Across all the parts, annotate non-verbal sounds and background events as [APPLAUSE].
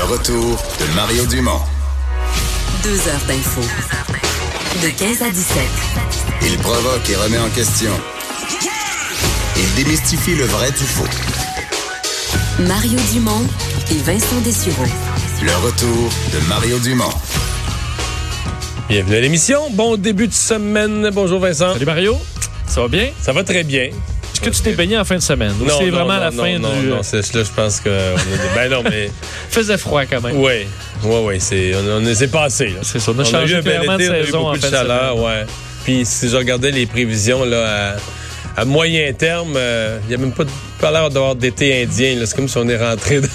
Le retour de Mario Dumont. Deux heures d'info. De 15 à 17. Il provoque et remet en question. Il démystifie le vrai du faux. Mario Dumont et Vincent Dessureau. Le retour de Mario Dumont. Bienvenue à l'émission. Bon début de semaine. Bonjour Vincent. Salut Mario, ça va bien? Ça va très bien. Est-ce que tu t'es baigné en fin de semaine? Ou c'est vraiment non, la non, fin non, du. Non, c'est là, je pense que. on a- ben non, mais. [LAUGHS] faisait froid quand même. Oui, oui, oui. C'est, on, on, c'est passé. C'est ça. On a On a changé eu un bel clairement de été, on a eu saison beaucoup en de fin de chaleur, semaine. ouais. Puis si je regardais les prévisions là, à, à moyen terme, euh, il n'y a même pas, de- pas l'air d'avoir d'été indien. C'est comme si on est rentré dans...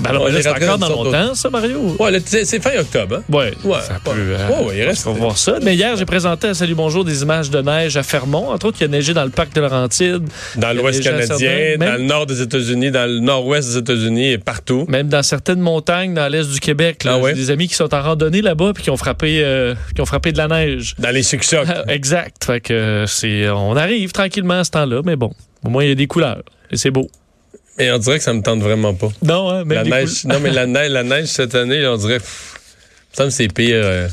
Ben alors, c'est rentré encore dans dans une mon sorte temps, ça, Mario? Ouais, c'est fin octobre. Hein? Ouais, Ouais, ça peut. Ouais, ouais, il reste- on va voir ça. Mais hier, j'ai présenté à Salut Bonjour des images de neige à Fermont. Entre autres, il y a neigé dans le parc de Laurentides. Dans Il l'Ouest canadien, dans le nord des États-Unis, dans le nord-ouest des États-Unis et partout. Même dans certaines montagnes dans l'est du Québec. là. Ah ouais? J'ai des amis qui sont en randonnée là-bas puis qui ont frappé, euh, qui ont frappé de la neige. Dans les succès. [LAUGHS] exact. Fait que euh, c'est, on arrive tranquillement à ce temps-là, mais bon, au moins il y a des couleurs et c'est beau. Et on dirait que ça me tente vraiment pas. Non, hein, même La les neige, couleurs- non, mais la neige, la neige cette année, on dirait. pff, ça me c'est pire. euh.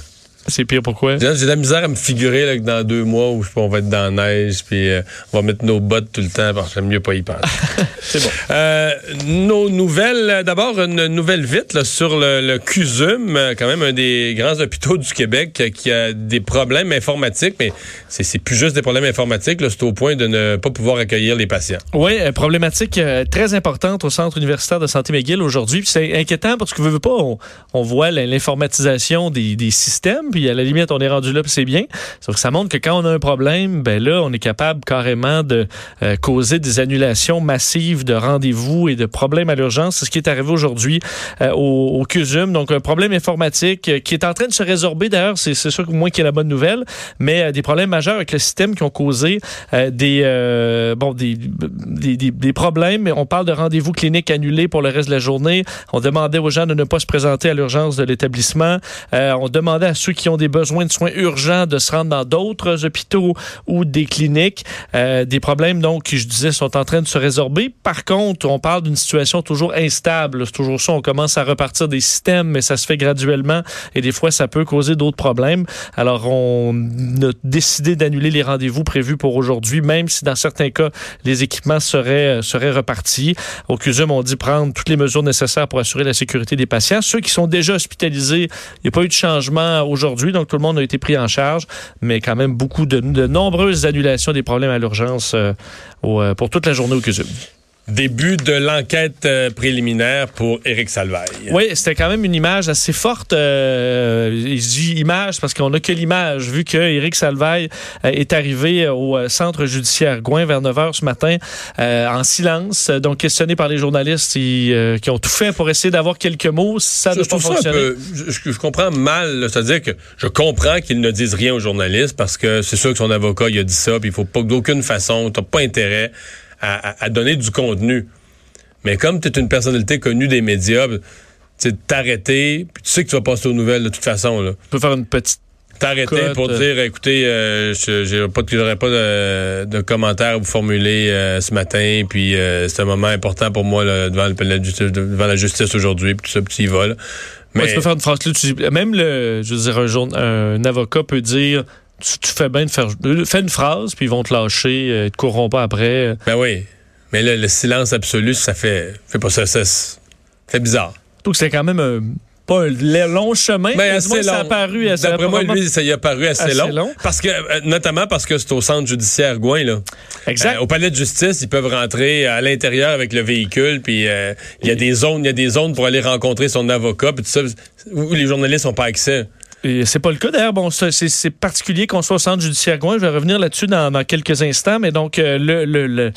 C'est pire pourquoi? J'ai de la misère à me figurer là, que dans deux mois où je sais pas, on va être dans la neige, puis euh, on va mettre nos bottes tout le temps. Bon, j'aime mieux pas y penser. [LAUGHS] C'est bon. Euh, nos nouvelles, euh, d'abord une nouvelle vite là, sur le, le CUSUM, quand même un des grands hôpitaux du Québec qui a des problèmes informatiques, mais c'est plus juste des problèmes informatiques, c'est au point de ne pas pouvoir accueillir les patients. Oui, euh, problématique très importante au Centre universitaire de santé McGill aujourd'hui. C'est inquiétant parce que, veux, veux pas, on, on voit l'informatisation des, des systèmes, puis à la limite, on est rendu là, puis c'est bien. Sauf que ça montre que quand on a un problème, ben là, on est capable carrément de euh, causer des annulations massives de rendez-vous et de problèmes à l'urgence. C'est ce qui est arrivé aujourd'hui euh, au, au CUSUM. Donc, un problème informatique euh, qui est en train de se résorber. D'ailleurs, c'est sûr que moi qui est la bonne nouvelle, mais des problèmes majeurs avec le système qui ont causé des, bon, des, des, des- des problèmes. On parle de rendez-vous cliniques annulés pour le reste de la journée. On demandait aux gens de ne pas se présenter à l'urgence de l'établissement. On demandait à ceux qui ont des besoins de soins urgents de se rendre dans d'autres hôpitaux ou des cliniques. Euh, des problèmes, donc, qui, je disais, sont en train de se résorber. Par contre, on parle d'une situation toujours instable. C'est toujours ça. On commence à repartir des systèmes, mais ça se fait graduellement et des fois, ça peut causer d'autres problèmes. Alors, on a décidé d'annuler les rendez-vous prévus pour aujourd'hui, même si dans certains cas, les équipements seraient, euh, seraient repartis. Au CUSUM, on dit prendre toutes les mesures nécessaires pour assurer la sécurité des patients. Ceux qui sont déjà hospitalisés, il n'y a pas eu de changement aujourd'hui, donc tout le monde a été pris en charge, mais quand même beaucoup de, nombreuses annulations des problèmes à l'urgence euh, euh, pour toute la journée au CUSUM. Début de l'enquête euh, préliminaire pour Éric Salvaille. Oui, c'était quand même une image assez forte. Euh, je dis image parce qu'on n'a que l'image, vu que Éric Salvaille euh, est arrivé au euh, centre judiciaire Gouin vers 9 h ce matin euh, en silence. Donc, questionné par les journalistes qui, euh, qui ont tout fait pour essayer d'avoir quelques mots. Ça Je, n'a je pas trouve ça un fonctionné. peu. Je, comprends mal. C'est-à-dire que je comprends qu'ils ne disent rien aux journalistes parce que c'est sûr que son avocat il a dit ça, puis il faut pas que d'aucune façon, t'as pas intérêt à, donner du contenu. Mais comme tu es une personnalité connue des médias, tu sais, t'arrêter, puis tu sais que tu vas passer aux nouvelles de toute façon. Là. On peut faire une petite T'arrêter pour euh. dire, écoutez, euh, je pas, j'aurais pas de, de commentaires à vous formuler euh, ce matin, puis euh, c'est un moment important pour moi là, devant, le- la justice, devant la justice aujourd'hui, puis tout ça, puis tu y vas. là. Mais Ouais, tu peux faire une phrase là. tu même le, je veux dire, un, jour- un avocat peut dire tu, tu fais bien de faire. Fais une phrase, puis ils vont te lâcher, euh, ils te courront pas après. Ben oui. Mais là, le silence absolu, ça fait, fait pas ça, ça, fait bizarre. Donc, c'est quand même un, pas un long chemin, Ben, mais assez moins, ça a long. paru assez D'après moi, lui, ça y a paru assez, assez long. long. Parce que, euh, notamment parce que c'est au centre judiciaire Gouin, là. Exact. Euh, au palais de justice, ils peuvent rentrer à l'intérieur avec le véhicule, puis euh, il y a des zones, il y a des zones pour aller rencontrer son avocat, puis tout ça, où les journalistes n'ont pas accès. Et c'est pas le cas. D'ailleurs, bon, c'est particulier qu'on soit au centre judiciaire Gouin. Je vais revenir là-dessus dans, quelques instants. Mais donc, euh, le, le, le-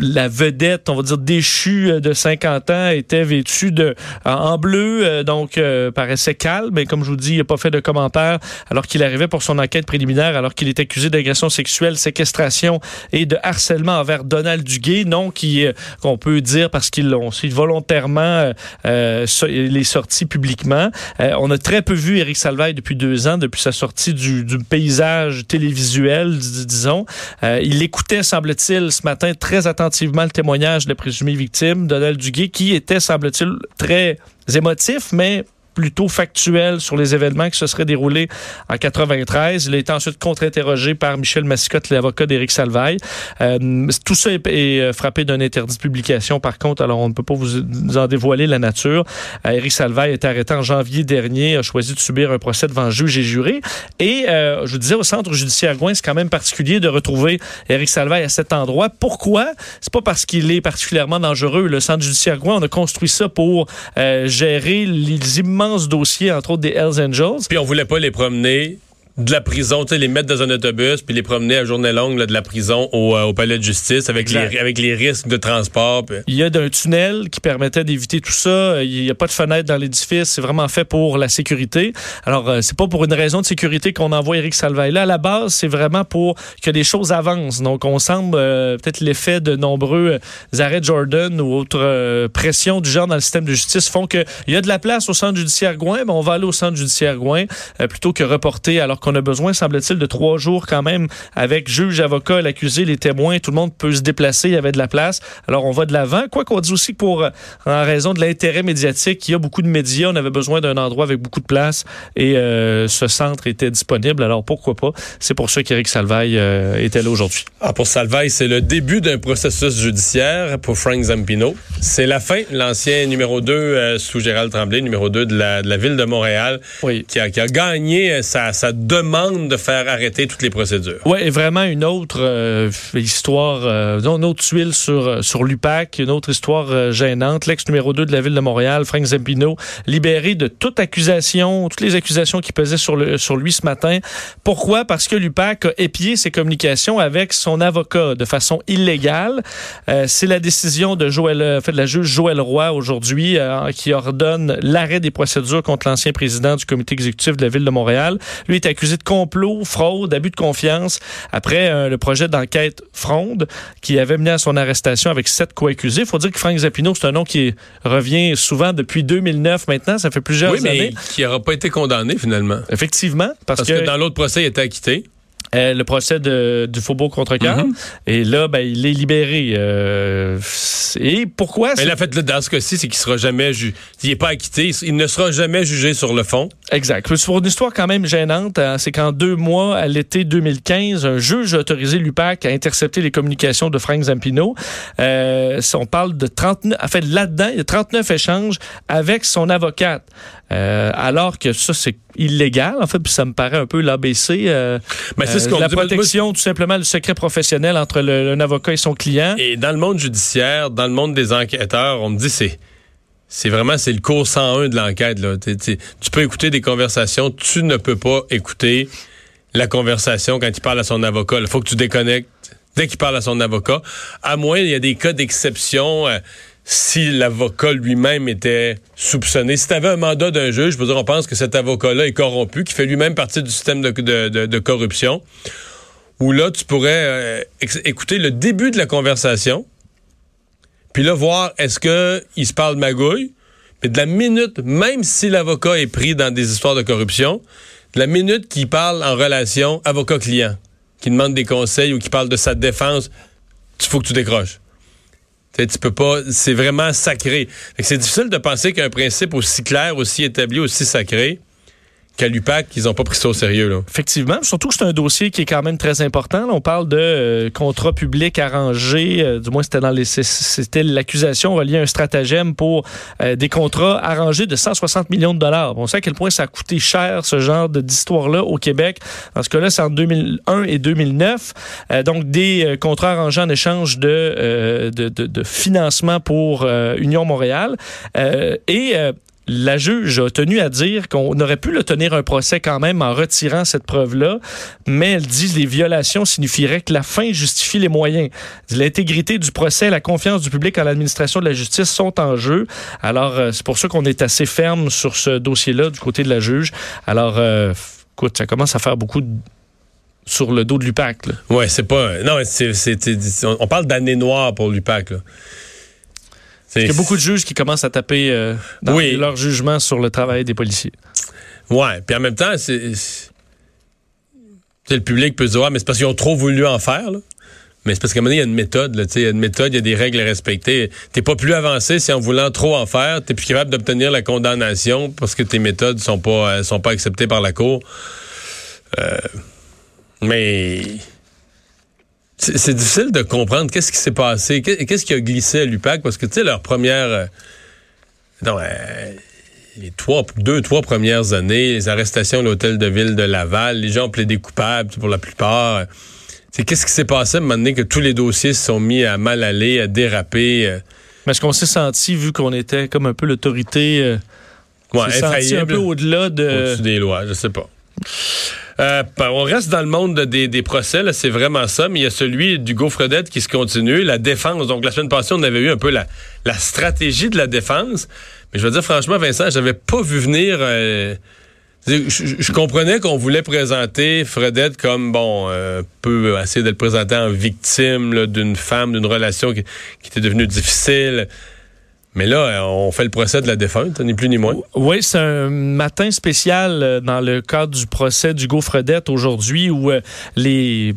la vedette, on va dire déchue euh, de 50 ans, était vêtue de en, bleu, euh, donc paraissait calme. Mais comme je vous dis, il n'a pas fait de commentaires alors qu'il arrivait pour son enquête préliminaire, alors qu'il est accusé d'agression sexuelle, séquestration et de harcèlement envers Donald Duguay. Non, qui qu'on peut dire parce qu'ils l'ont volontairement euh, les sorties publiquement. On a très peu vu Éric Depuis deux ans, depuis sa sortie du, paysage télévisuel, dis- disons. Euh, il écoutait, semble-t-il, ce matin très attentivement le témoignage de la présumée victime, Donald Duguay, qui était, semble-t-il, très émotif, mais plutôt factuel sur les événements qui se seraient déroulés en 93. Il a été ensuite contre-interrogé par Michel Massicotte, l'avocat d'Éric Salvaille. Euh, tout ça est, est, euh, frappé d'un interdit de publication, par contre, alors on ne peut pas vous, en dévoiler la nature. Euh, Éric Salvaille été arrêté en janvier dernier, a choisi de subir un procès devant juge et juré. Et euh, je vous disais, au centre judiciaire Gouin, c'est quand même particulier de retrouver Éric Salvaille à cet endroit. Pourquoi? C'est pas parce qu'il est particulièrement dangereux. Le centre judiciaire Gouin, on a construit ça pour gérer les immenses dossiers, entre autres des Hells Angels. Puis on voulait pas les promener de la prison, tu sais, les mettre dans un autobus puis les promener à journée longue là, de la prison au, euh, au palais de justice avec Exact. les, avec les risques de transport. Il y a d'un tunnel qui permettait d'éviter tout ça. Il n'y a pas de fenêtre dans l'édifice. C'est vraiment fait pour la sécurité. Alors, euh, c'est pas pour une raison de sécurité qu'on envoie Éric Salvaille. Là, à la base, c'est vraiment pour que les choses avancent. Donc, on semble euh, peut-être l'effet de nombreux euh, arrêts Jordan ou autres euh, pressions du genre dans le système de justice font qu'il y a de la place au centre judiciaire Gouin, mais on va aller au centre judiciaire Gouin euh, plutôt que reporter alors qu'on a besoin, semble-t-il, de trois jours quand même avec juge, avocat, l'accusé, les témoins. Tout le monde peut se déplacer. Il y avait de la place. Alors, on va de l'avant. Quoi qu'on dit aussi pour, euh, en raison de l'intérêt médiatique, il y a beaucoup de médias. On avait besoin d'un endroit avec beaucoup de place et euh, ce centre était disponible. Alors, pourquoi pas? C'est pour ça qu'Éric Salvaille euh, était là aujourd'hui. Ah, pour Salvaille, c'est le début d'un processus judiciaire pour Frank Zampino. C'est la fin. L'ancien numéro 2 sous Gérald Tremblay, numéro 2 de la, de la ville de Montréal, Oui. qui a, qui a gagné euh, sa, sa demande de faire arrêter toutes les procédures. Oui, et vraiment une autre euh, histoire, euh, une autre tuile sur, euh, sur l'UPAC, une autre histoire euh, gênante. L'ex numéro 2 de la ville de Montréal, Frank Zampino, libéré de toute accusation, toutes les accusations qui pesaient sur, sur lui ce matin. Pourquoi? Parce que l'UPAC a épié ses communications avec son avocat de façon illégale. Euh, C'est la décision de Joël, fait, de la juge Joël Roy aujourd'hui qui ordonne l'arrêt des procédures contre l'ancien président du comité exécutif de la ville de Montréal. Lui est accusé de complot, fraude, abus de confiance après euh, le projet d'enquête Fronde qui avait mené à son arrestation avec sept co-accusés. Il faut dire que Frank Zapino, c'est un nom qui revient souvent depuis 2009 maintenant. Ça fait plusieurs Oui, mais années. qui n'aura pas été condamné finalement. Effectivement, parce, Parce que, dans l'autre procès, il était acquitté. Euh, le procès de, du faubourg contre cœur. Mhm. Et là, ben, il est libéré. Euh, et pourquoi? Mais en fait, là, dans ce cas-ci, c'est qu'il sera jamais jugé. Il n'est pas acquitté. Il ne sera jamais jugé sur le fond. Exact. C'est pour une histoire quand même gênante. hein, C'est qu'en deux mois, à l'été 2015, un juge a autorisé l'UPAC à intercepter les communications de Frank Zampino. Euh, on parle de 39... En fait, là-dedans, il y a 39 échanges avec son avocate. Alors que ça, c'est illégal, en fait, puis ça me paraît un peu l'ABC. Euh, Mais c'est ce euh, qu'on la dit. Moi, protection, tout simplement, du secret professionnel entre le- un avocat et son client. Et dans le monde judiciaire, dans le monde des enquêteurs, on me dit c'est c'est vraiment c'est le cours 101 de l'enquête là. Tu peux écouter des conversations, tu ne peux pas écouter la conversation quand il parle à son avocat. Il faut que tu déconnectes dès qu'il parle à son avocat. À moins il y a des cas d'exception. euh, si l'avocat lui-même était soupçonné. Si tu avais un mandat d'un juge, je peux dire, on pense que cet avocat-là est corrompu, qui fait lui-même partie du système de, de- de- de corruption, où là, tu pourrais euh, écouter le début de la conversation, puis là, voir est-ce que il se parle magouille, puis de la minute, même si l'avocat est pris dans des histoires de corruption, de la minute qu'il parle en relation avocat-client, qui demande des conseils ou qui parle de sa défense, il faut que tu décroches. Tu peux pas, c'est vraiment sacré. C'est difficile de penser qu'un principe aussi clair, aussi établi, aussi sacré, qu'à l'UPAC, ils n'ont pas pris ça au sérieux. Là. Effectivement, surtout que c'est un dossier qui est quand même très important. On parle de euh, contrat public euh, du moins c'était dans les c'était l'accusation reliée à un stratagème pour euh, des contrats arrangés de 160 millions de dollars. On sait à quel point ça a coûté cher ce genre d'histoire-là au Québec. Dans ce cas-là, c'est en 2001 et 2009. Euh, donc des contrats arrangés en échange de, de, de, de financement pour Union Montréal. Et la juge a tenu à dire qu'on aurait pu le tenir un procès quand même en retirant cette preuve-là, mais elle dit que les violations signifieraient que la fin justifie les moyens. L'intégrité du procès la confiance du public en l'administration de la justice sont en jeu. Alors, euh, c'est pour ça qu'on est assez ferme sur ce dossier-là du côté de la juge. Alors, euh, écoute, ça commence à faire beaucoup sur le dos de l'UPAC. Ouais, c'est pas. Non, on parle d'année noire pour l'UPAC. Il y a beaucoup de juges qui commencent à taper euh, dans leur jugement sur le travail des policiers. Ouais, puis en même temps, c'est. Le public peut se dire, mais c'est parce qu'ils ont trop voulu en faire. Là. Mais c'est parce qu'à un moment donné, il y a une méthode. Il y a une méthode, il y a des règles à respecter. T'es pas plus avancé si en voulant trop en faire, t'es plus capable d'obtenir la condamnation parce que tes méthodes sont pas, euh, sont pas acceptées par la Cour. Euh, mais c'est difficile de comprendre qu'est-ce qui s'est passé, qu'est-ce qui a glissé à l'UPAC, parce que, tu sais, leur première... Euh, non, euh, les trois, deux, trois premières années, les arrestations à l'hôtel de ville de Laval, les gens ont plaidé coupables pour la plupart. C'est qu'est-ce qui s'est passé à un moment donné que tous les dossiers se sont mis à mal aller, à déraper? Euh? Mais est-ce qu'on s'est senti, vu qu'on était comme un peu l'autorité, ouais, senti un peu au-delà de... Au-dessus des lois, je sais pas. Euh, on reste dans le monde des, des procès, c'est vraiment ça, mais il y a celui d'Hugo Fredette qui se continue, la défense. Donc la semaine passée, on avait eu un peu la, la stratégie de la défense. Mais je veux dire, franchement, Vincent, j'avais pas vu venir... Euh, je, comprenais qu'on voulait présenter Fredette comme, bon, euh, peu essayer de le présenter en victime d'une femme, d'une relation qui était devenue difficile. Mais là, on fait le procès de la défunte, ni plus ni moins. Oui, c'est un matin spécial euh, dans le cadre du procès d'Hugo Fredette aujourd'hui où euh, les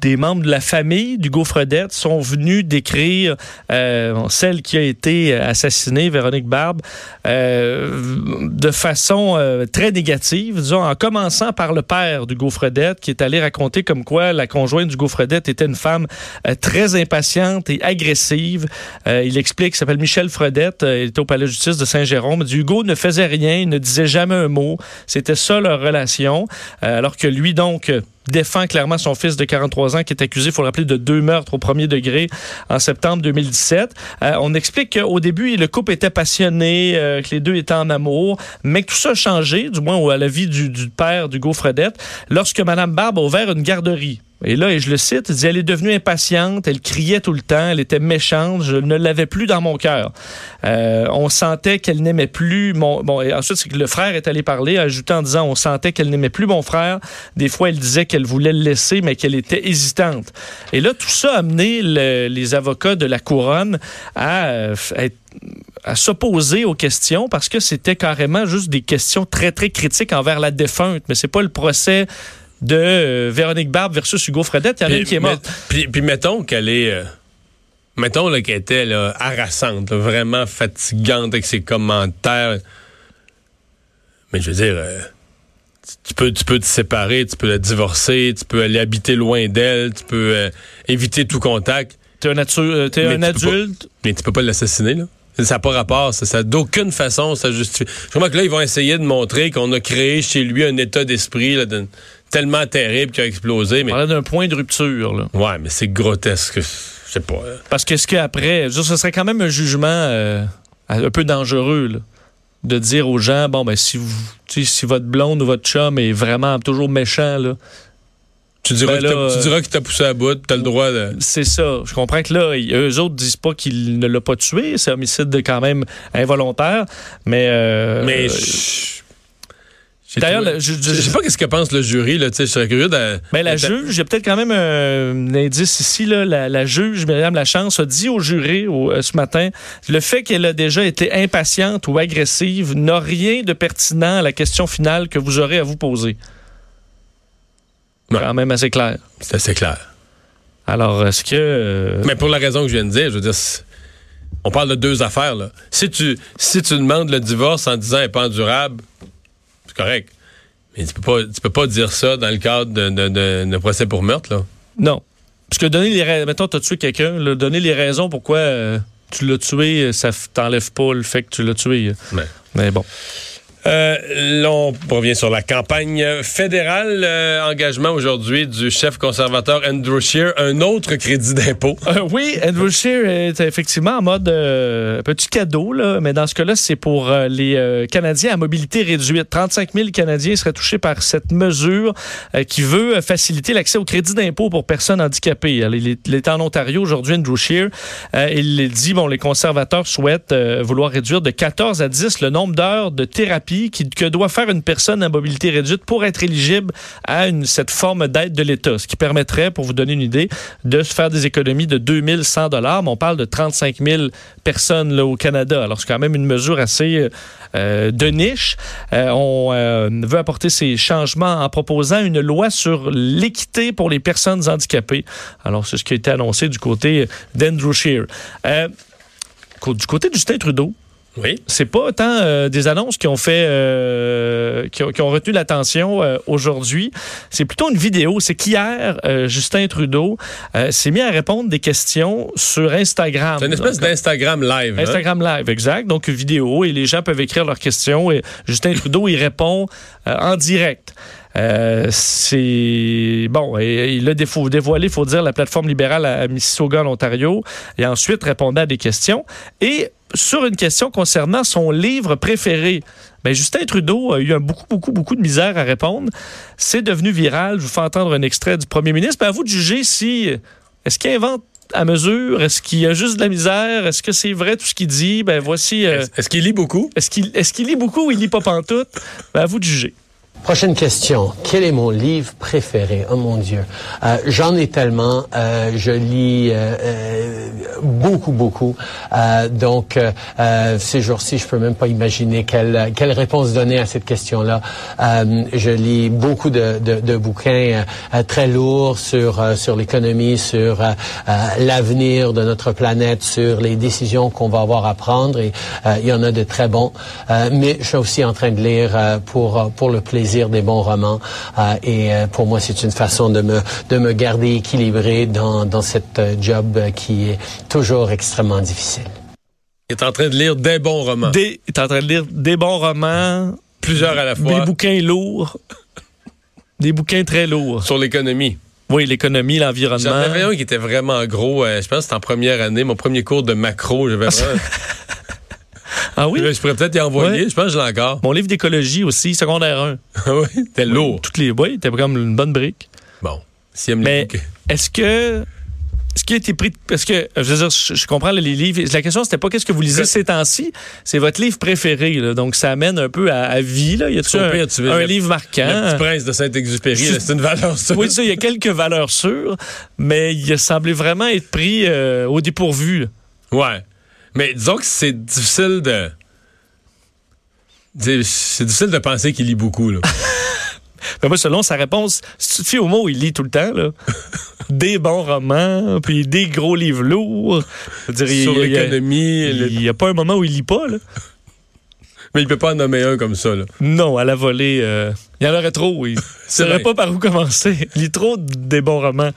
des membres de la famille d'Hugo Fredette sont venus décrire euh, celle qui a été assassinée, Véronique Barbe, euh, de façon euh, très négative, disons, en commençant par le père d'Hugo Fredette, qui est allé raconter comme quoi la conjointe d'Hugo Fredette était une femme très impatiente et agressive. il explique, s'appelle Michel Fredette, il était au palais de justice de Saint-Jérôme. Hugo ne faisait rien, il ne disait jamais un mot. C'était ça leur relation, alors que lui, donc, défend clairement son fils de 43 ans qui est accusé, il faut le rappeler, de deux meurtres au premier degré en septembre 2017. Euh, on explique qu'au début, le couple était passionné, euh, que les deux étaient en amour, mais que tout ça a changé, du moins à la vie du, du père d'Hugo Fredette, lorsque Mme Barbe a ouvert une garderie. Et là, et je le cite, elle est devenue impatiente, elle criait tout le temps, elle était méchante, je ne l'avais plus dans mon cœur. Euh, on sentait qu'elle n'aimait plus mon... Bon, et ensuite, que le frère est allé parler, ajoutant en disant, on sentait qu'elle n'aimait plus mon frère. Des fois, elle disait qu'elle voulait le laisser, mais qu'elle était hésitante. Et là, tout ça a amené les avocats de la couronne à, euh, à s'opposer aux questions parce que c'était carrément juste des questions très, très critiques envers la défunte. Mais c'est pas le procès de euh, Véronique Barbe versus Hugo Fredette. Il y en a une qui est morte. Puis, mettons qu'elle est. Euh, mettons qu'elle était là, harassante, vraiment fatigante avec ses commentaires. Mais je veux dire. Euh, tu peux, tu peux te séparer, tu peux la divorcer, tu peux aller habiter loin d'elle, tu peux éviter tout contact. T'es un, un adulte? mais tu peux pas l'assassiner, là. Ça n'a pas rapport. Ça, d'aucune façon, ça justifie. Je crois que là, ils vont essayer de montrer qu'on a créé chez lui un état d'esprit tellement terrible qu'il a explosé. Mais... On d'un point de rupture. Là. Ouais, mais c'est grotesque. Je sais pas. Hein. Parce que ce qu'après, ce serait quand même un jugement euh, un peu dangereux. de dire aux gens, bon, ben, si vous, si votre blonde ou votre chum est vraiment toujours méchant, là, tu diras, ben tu diras qu'il t'a poussé à bout, tu as le droit de. C'est ça. Je comprends que là, eux autres disent pas qu'il ne l'a pas tué. C'est homicide quand même involontaire. Mais. Euh, mais. D'ailleurs, je, je, sais pas qu'est-ce que pense le jury. Là, je serais curieux de. Mais la juge, j'ai peut-être quand même un, indice ici. Là, la, juge, Myriam Lachance, a dit au jury euh, ce matin le fait qu'elle a déjà été impatiente ou agressive n'a rien de pertinent à la question finale que vous aurez à vous poser. C'est quand même assez clair. C'est assez clair. Alors, est-ce que. Euh, Mais pour la raison que je viens de dire, je veux dire, on parle de deux affaires. Là. Si, tu, si tu demandes le divorce en disant n'est pas endurable, c'est correct. Mais tu peux pas, tu peux pas dire ça dans le cadre d'un procès pour meurtre. Là. Non. Parce que donner les raisons. Mettons, tu as tué quelqu'un, donner les raisons pourquoi euh, tu l'as tué, ça t'enlève pas le fait que tu l'as tué. Mais bon. Euh, l'on revient sur la campagne fédérale. Euh, engagement aujourd'hui du chef conservateur Andrew Scheer, un autre crédit d'impôt. Euh, oui, Andrew Scheer est effectivement en mode euh, petit cadeau, là, mais dans ce cas-là, c'est pour euh, les euh, Canadiens à mobilité réduite. 35 000 Canadiens seraient touchés par cette mesure qui veut faciliter l'accès au crédit d'impôt pour personnes handicapées. Alors, Il est, en Ontario aujourd'hui, Andrew Scheer. Il dit, bon, les conservateurs souhaitent vouloir réduire de 14 à 10 le nombre d'heures de thérapie que doit faire une personne à mobilité réduite pour être éligible à cette forme d'aide de l'État, ce qui permettrait, pour vous donner une idée, de se faire des économies de 2100 dollars. On parle de 35 000 personnes au Canada. Alors, c'est quand même une mesure assez euh, de niche. Euh, on euh, veut apporter ces changements en proposant une loi sur l'équité pour les personnes handicapées. Alors, c'est ce qui a été annoncé du côté d'Andrew Scheer. Euh, du côté de Justin Trudeau, Oui. c'est pas tant euh, des annonces qui ont fait euh, qui, ont, qui ont retenu l'attention euh, aujourd'hui. C'est plutôt une vidéo. C'est qu'hier, Justin Trudeau s'est mis à répondre des questions sur Instagram. C'est une espèce d'Instagram live. hein? Instagram Live, exact. Donc, vidéo et les gens peuvent écrire leurs questions et Justin Trudeau y répond en direct. Euh, c'est bon, et, il a dévoilé, il faut dire, la plateforme libérale à, à Mississauga, en Ontario, et ensuite répondait à des questions. Et sur une question concernant son livre préféré, ben Justin Trudeau a eu un beaucoup, beaucoup, beaucoup de misère à répondre. C'est devenu viral. Je vous fais entendre un extrait du premier ministre. Ben, à vous de juger si est-ce qu'il invente à mesure, est-ce qu'il y a juste de la misère, est-ce que c'est vrai tout ce qu'il dit? Ben voici. euh, Est-ce qu'il lit beaucoup? est-ce qu'il qu'il lit beaucoup ou il lit pas pantoute? Ben, à vous de juger. Prochaine question. Quel est mon livre préféré? Oh mon Dieu. Euh, J'en ai tellement. Euh, je lis euh, beaucoup, beaucoup. Donc, ces jours-ci, je peux même pas imaginer quelle, quelle réponse donner à cette question-là. Je lis beaucoup de, de, de bouquins très lourds sur, sur l'économie, sur l'avenir de notre planète, sur les décisions qu'on va avoir à prendre. Et il y en a de très bons. Mais je suis aussi en train de lire pour, pour le plaisir des bons romans. Euh, et euh, pour moi, c'est une façon de me, de me garder équilibré dans, dans cette euh, job qui est toujours extrêmement difficile. Il est en train de lire des bons romans. Des, il est en train de lire des bons romans, Plusieurs à la des fois. bouquins lourds, des bouquins très lourds. Sur l'économie. Oui, l'économie, J'en l'environnement. avais un qui était vraiment gros. euh, je pense que c'était en première année, mon premier cours de macro. J'avais [LAUGHS] vraiment- Ah oui? Je pourrais peut-être y envoyer. Ouais. Je pense que je l'ai encore. Mon livre d'écologie aussi, secondaire 1. [LAUGHS] oui, c'était lourd. Toutes les, oui, c'était comme une bonne brique. Bon. Si Mais est-ce que. Est-ce qu'il a été pris. Parce que, je veux dire, je, je comprends les livres. La question, c'était pas qu'est-ce que vous lisez ces temps-ci. C'est votre livre préféré. là. donc, ça amène un peu à, à vie. Là. Y Au un, pire, tu un le- livre Le marquant? petit prince de Saint-Exupéry, c'est une valeur sûre. Oui, ça, il y a quelques valeurs sûres, mais il a semblé vraiment être pris euh, au dépourvu. là. Ouais. Mais disons que c'est difficile de. C'est difficile de penser qu'il lit beaucoup. Là. Mais [LAUGHS] moi, selon sa réponse, si tu te fies au mot, il lit tout le temps. Là. [LAUGHS] des bons romans, puis des gros livres lourds. Dire, Sur l'économie. Il n'y a pas un moment où il lit pas. Là. [LAUGHS] Mais il peut pas en nommer un comme ça. Là. Non, à la volée, euh, il y en aurait trop. Il ne saurait pas par où commencer. Il lit trop des bons romans.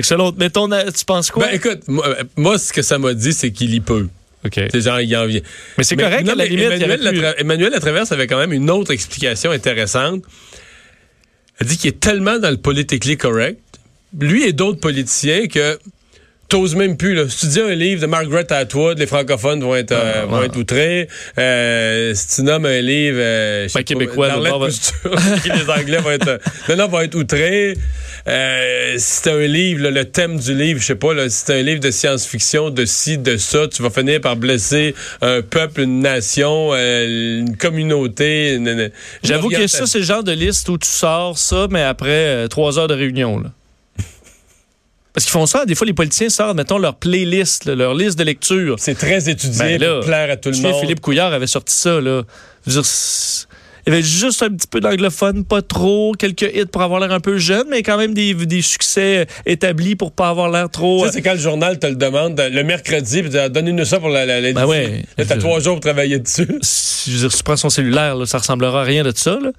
Selon, mais ton, tu penses quoi? Ben écoute, moi, moi, ce que ça m'a dit, c'est qu'il lit peu. OK. C'est genre, il en vient. Mais c'est correct, non, à la limite. y Emmanuel, Latra- Emmanuel Latraverse avait quand même une autre explication intéressante. Elle dit qu'il est tellement dans le politically correct, lui et d'autres politiciens, que t'oses même plus. Là. Si tu dis un livre de Margaret Atwood, les francophones vont être, euh, Ah, vont être outrés. Euh, si tu nommes un livre... Euh, Ben, québécois, va- Couture, [LAUGHS] les Anglais vont être... non, non, vont être outrés. Euh, si c'est un livre, là, le thème du livre, je sais pas, là, si c'est un livre de science-fiction, de ci, de ça, tu vas finir par blesser un peuple, une nation, euh, une communauté. J'avoue que ça, c'est le genre de liste où tu sors ça, mais après euh, trois heures de réunion. Là. Parce qu'ils font ça, des fois, les politiciens sortent, mettons, leur playlist, là, leur liste de lecture. C'est très étudié Ben là, pour plaire à tout le monde. Philippe Couillard avait sorti ça, là. Je veux dire, c'est- il y avait juste un petit peu d'anglophone, pas trop, quelques hits pour avoir l'air un peu jeune, mais quand même des, des succès établis pour pas avoir l'air trop. Ça, c'est quand le journal te le demande le mercredi, puis donnez-nous ça pour la, la, la- Ben ouais. Là, T'as trois jours pour travailler dessus. Si- je veux dire, si tu prends son cellulaire, là, ça ressemblera à rien de ça. Là.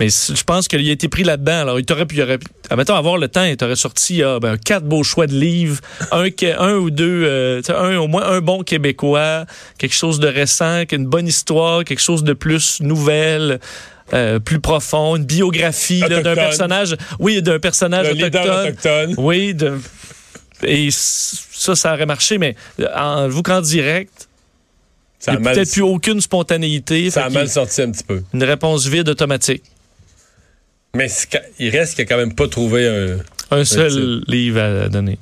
Mais je pense qu'il a été pris là-dedans. Alors, il t'aurait pu, il aurait, admettons, avoir le temps, il t'aurait sorti ah, ben, quatre beaux choix de livres, un, ou deux, euh, un, au moins un bon québécois, quelque chose de récent, une bonne histoire, quelque chose de plus nouvelle. euh, plus profond, une biographie d'un personnage, oui, d'un personnage autochtone. autochtone. Oui, de, et ça, ça aurait marché, mais en, vous qu'en direct, Ça il a peut-être plus aucune spontanéité. ça a mal sorti un petit peu. Une réponse vide automatique. Mais il reste qu'il a quand même pas trouvé un. Un seul livre à donner.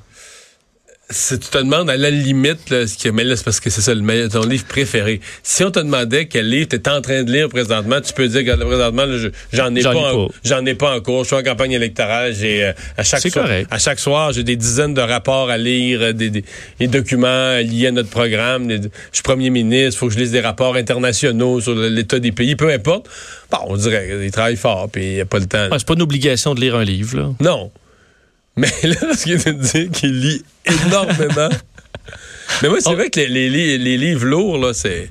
Si tu te demandes à la limite, là, ce qui mais là, c'est parce que c'est ça le meilleur, ton livre préféré. Si on te demandait quel livre tu es en train de lire présentement, tu peux dire que présentement, j'en ai, ai en- pas. j'en ai pas en cours. Je suis en campagne électorale. J'ai euh, à chaque C'est soir, correct. à chaque soir, j'ai des dizaines de rapports à lire, euh, des, des- des documents liés à notre programme. je suis premier ministre, faut que je lise des rapports internationaux sur l'état des pays, peu importe. Bon, on dirait qu'il travaille fort, puis il n'y a pas le temps. Ouais, c'est pas une obligation de lire un livre. Là? Non. Mais là, ce qui est de dire qu'il lit énormément. [LAUGHS] Mais moi, c'est Oh. vrai que les, les li- les livres lourds, là, c'est.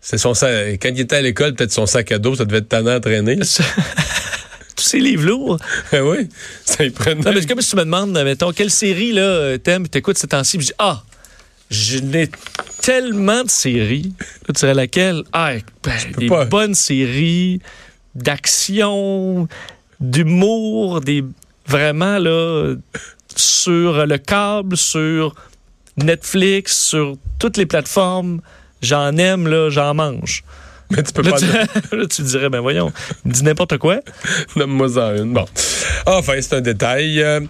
C'est son sac. Quand il était à l'école, peut-être son sac à dos, ça devait être tannant à traîner. [LAUGHS] Tous ces livres lourds. Ah [LAUGHS] oui, ça y prenait. Non, mais comme si tu me demandes, mettons, quelle série là, euh, t'aimes, t'écoutes ces temps-ci, je dis, ah, je n'ai tellement de séries. Là, tu dirais laquelle? Ah, ben, des pas. bonnes séries d'action, d'humour, des vraiment là sur le câble, sur Netflix, sur toutes les plateformes. J'en aime, là, j'en mange. [LAUGHS] Mais tu peux Là pas tu, dire. [LAUGHS] là, tu dirais, ben voyons, dit n'importe quoi. [LAUGHS] Nomme-moi en une. Bon. Enfin, c'est un détail. Euh,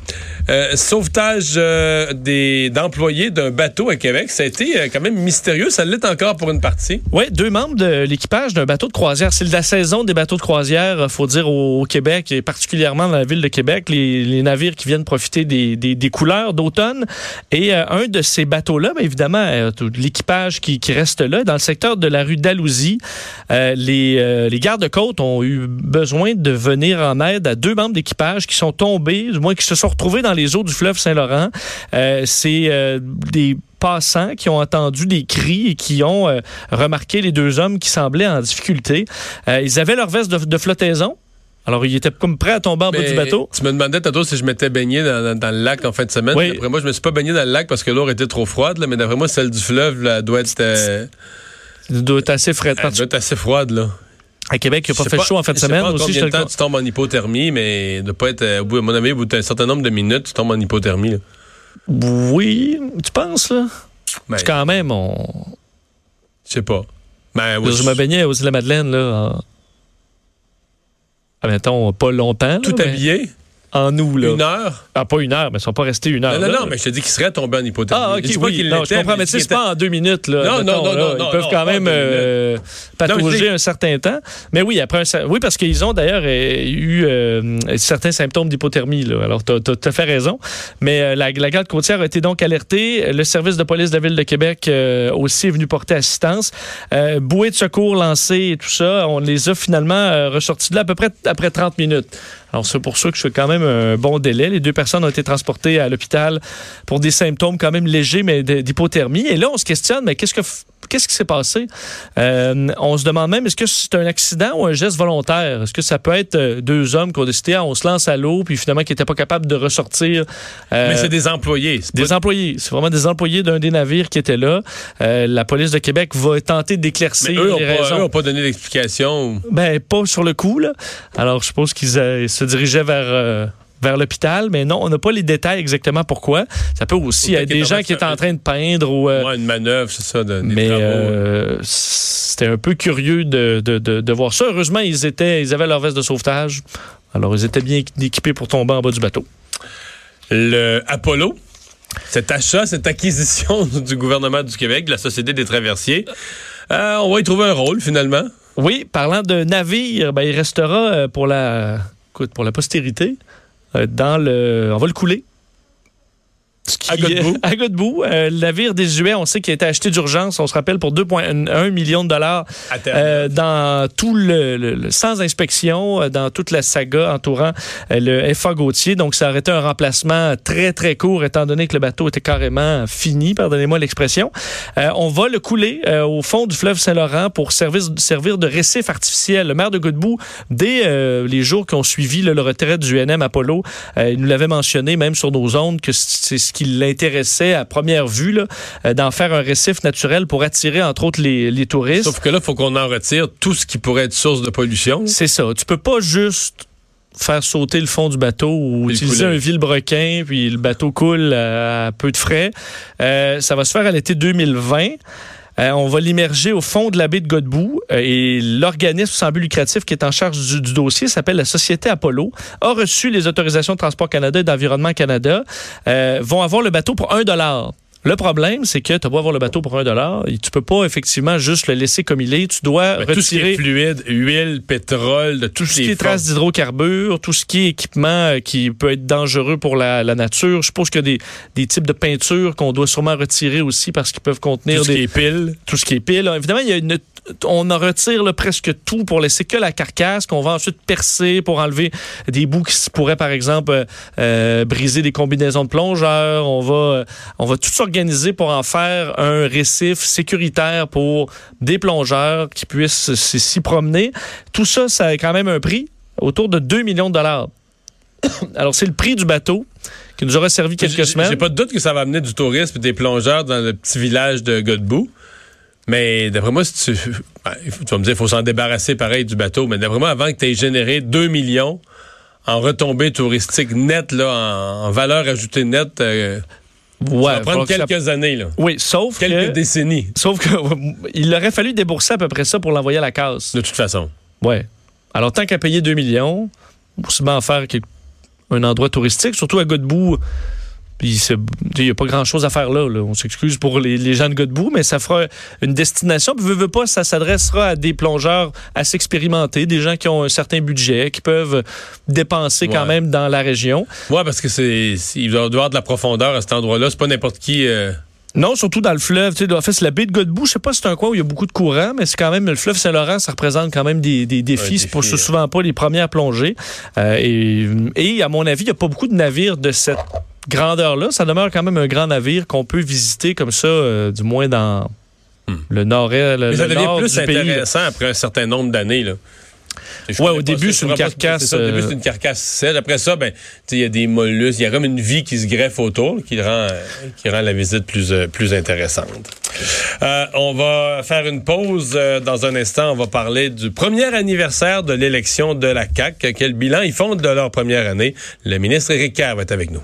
euh, sauvetage euh, des d'employés d'un bateau à Québec, ça a été quand même mystérieux. Ça l'est encore pour une partie. Oui, deux membres de l'équipage d'un bateau de croisière. C'est la saison des bateaux de croisière, faut dire, au, au Québec, et particulièrement dans la ville de Québec, les, les navires qui viennent profiter des, des- des couleurs d'automne. Et un de ces bateaux-là, bien évidemment, l'équipage qui, qui reste là, dans le secteur de la rue Dalhousie, euh, les, euh, les gardes-côtes ont eu besoin de venir en aide à deux membres d'équipage qui sont tombés, du moins qui se sont retrouvés dans les eaux du fleuve Saint-Laurent. Euh, C'est des passants qui ont entendu des cris et qui ont remarqué les deux hommes qui semblaient en difficulté. Ils avaient leur veste de, de flottaison. Alors, ils étaient comme prêts à tomber en bas du bateau. Tu me demandais tantôt si je m'étais baigné dans, dans- dans le lac en fin de semaine. Oui. D'après moi, je me suis pas baigné dans le lac parce que l'eau était trop froide, là, mais d'après moi, celle du fleuve là, doit être, euh, Il doit être assez frais. elle doit être assez froide. Là. À Québec, il n'a Je pas fait chaud en fin de semaine. pas Aussi, combien je de temps tu tombes en hypothermie, mais de pas être, euh, à mon avis, au bout d'un certain nombre de minutes, tu tombes en hypothermie. là. Oui, tu penses, là? Ben, C'est quand même, on... Je sais pas. Ben, oui, je me baignais aux Îles-de-la-Madeleine, là, en... Ah, mettons, pas longtemps. tout habillé, En nous, là. une heure? Ah, pas une heure, mais ils sont pas restés une heure. Non, non, là. non, mais je te dis qu'il serait tombé en hypothermie. Ah, Je ok, pas oui. Non, je comprends, mais tu sais, pas en deux minutes, là. Non, mettons, non, non, là. non, Ils peuvent non, quand même euh, patauger un certain temps. Mais oui, après un oui, parce qu'ils ont d'ailleurs euh, eu euh, certains symptômes d'hypothermie. Alors, tu as, fait raison. Mais euh, la, la garde côtière a été donc alertée. Le service de police de la Ville de Québec euh, aussi est venu porter assistance. Bouée de secours lancée et tout ça, on les a finalement ressortis de là à peu près après 30 minutes. Alors, c'est pour ça que je fais quand même un bon délai. Les deux personnes ont été transportées à l'hôpital pour des symptômes quand même légers, mais d'hypothermie. Et là, on se questionne, mais qu'est-ce que qu'est-ce qui s'est passé? Euh, on se demande même, est-ce que c'est un accident ou un geste volontaire? Est-ce que ça peut être euh, deux hommes qui ont décidé, ah, on se lance à l'eau, puis finalement qui n'étaient pas capables de ressortir? Euh, Mais c'est des employés. des pas- employés. C'est vraiment des employés d'un des navires qui étaient là. Euh, la police de Québec va tenter d'éclaircir eux n'ont les pas, eux ont pas donné d'explication. Ben, pas sur le coup, là. Alors, je suppose qu'ils se dirigeaient vers, vers l'hôpital, mais non, on n'a pas les détails exactement pourquoi. Ça peut aussi être des gens qui étaient en train de peindre ou. euh, Ouais, une manœuvre, c'est ça, de, des mais travaux. euh, c'était un peu curieux de, de, de, de voir ça. Heureusement, ils, étaient, ils avaient leur veste de sauvetage. Alors, ils étaient bien équipés pour tomber en bas du bateau. Le Apollo, cet achat, cette acquisition [LAUGHS] du gouvernement du Québec, de la Société des traversiers, euh, on va y trouver un rôle finalement. Oui, parlant de navire, ben, il restera pour la, écoute, pour la postérité. Euh, dans le, on va le couler. Qui, À Godbout. [LAUGHS] à Godbout. Euh, le navire désuet, on sait qu'il a été acheté d'urgence, on se rappelle, pour 2,1 millions de dollars euh, dans tout le, le- le- sans inspection, euh, dans toute la saga entourant euh, le FA Gauthier. Donc, ça aurait été un remplacement très, très court, étant donné que le bateau était carrément fini, pardonnez-moi l'expression. Euh, on va le couler euh, au fond du fleuve Saint-Laurent pour servir, servir de récif artificiel. Le maire de Godbout, dès euh, les jours qui ont suivi là, le retrait du UNM Apollo, euh, il nous l'avait mentionné même sur nos ondes que c'est ce qui l'intéressait à première vue euh, d'en faire un récif naturel pour attirer entre autres les, les touristes. Sauf que là, il faut qu'on en retire tout ce qui pourrait être source de pollution. C'est ça. Tu peux pas juste faire sauter le fond du bateau ou Puis utiliser un vilebrequin, puis le bateau coule à, à peu de frais. Euh, ça va se faire à l'été 2020. Euh, on va l'immerger au fond de la baie de Godbout euh, et l'organisme sans but lucratif qui est en charge du, dossier s'appelle la Société Apollo, a reçu les autorisations de Transport Canada et d'Environnement Canada, euh, vont avoir le bateau pour un dollar. Le problème, c'est que tu beau avoir le bateau pour un dollar, et tu peux pas effectivement juste le laisser comme il est. Tu dois Ben, tout ce qui retirer est fluide, huile, pétrole, de tout tout ce qui est traces d'hydrocarbures, tout ce qui est équipement euh, qui peut être dangereux pour la, la nature. Je suppose qu'il y a des, des types de peintures qu'on doit sûrement retirer aussi parce qu'ils peuvent contenir tout ce des, qui est pile. tout ce qui est pile. Évidemment, il y a une, on en retire là, presque tout pour laisser que la carcasse qu'on va ensuite percer pour enlever des bouts qui pourraient, par exemple, euh, euh, briser des combinaisons de plongeurs. On va, on va tout s'organiser pour en faire un récif sécuritaire pour des plongeurs qui puissent s'y promener. Tout ça, ça a quand même un prix autour de 2 millions de dollars. [COUGHS] Alors, c'est le prix du bateau qui nous aura servi quelques semaines. J'ai pas de doute que ça va amener du tourisme et des plongeurs dans le petit village de Godbout. Mais d'après moi, si tu, [LAUGHS] ben, tu vas me dire, il faut s'en débarrasser pareil du bateau. Mais d'après moi, avant que tu aies généré 2 millions en retombées touristiques nettes, là, en, en valeur ajoutée nette, euh, Ouais, ça va prendre ça- quelques années. Là. Oui, sauf Quelques que... décennies, Sauf qu'il [LAUGHS] aurait fallu débourser à peu près ça pour l'envoyer à la casse. de toute façon. Ouais. Alors, tant qu'à payer 2 millions, aussi bien en faire un endroit touristique, surtout à Godbout. Puis Il n'y a pas grand-chose à faire là, là. On s'excuse pour les, les gens de Godbout, mais ça fera une destination. Puis, veux, veux pas, ça s'adressera à des plongeurs assez expérimentés, des gens qui ont un certain budget, qui peuvent dépenser quand Ouais. même dans la région. Ouais, parce que c'est, il doit y avoir de la profondeur à cet endroit-là. C'est pas n'importe qui. euh, Non, surtout dans le fleuve. Tu sais, en fait, c'est la baie de Godbout. Je sais pas si c'est un coin où il y a beaucoup de courant, mais c'est quand même le fleuve Saint-Laurent, ça représente quand même des, des défis. Un c'est pas défi, c'est hein. souvent pas les premières plongées. Euh, et, et à mon avis, il n'y a pas beaucoup de navires de cette grandeur-là. Ça demeure quand même un grand navire qu'on peut visiter comme ça, euh, du moins dans le nord-est, le, Hmm. Mais ça le devient nord plus du pays. intéressant après un certain nombre d'années. Là. Ouais, au début, ça, c'est une carcasse, ça, au début, euh, c'est une carcasse sèche. Après ça, ben, il y a des mollusques. Il y a comme une vie qui se greffe autour, qui rend, euh, qui rend la visite plus, euh, plus intéressante. Euh, on va faire une pause euh, dans un instant. On va parler du premier anniversaire de l'élection de la CAQ. Quel bilan ils font de leur première année? Le ministre Éric Kerr va être avec nous.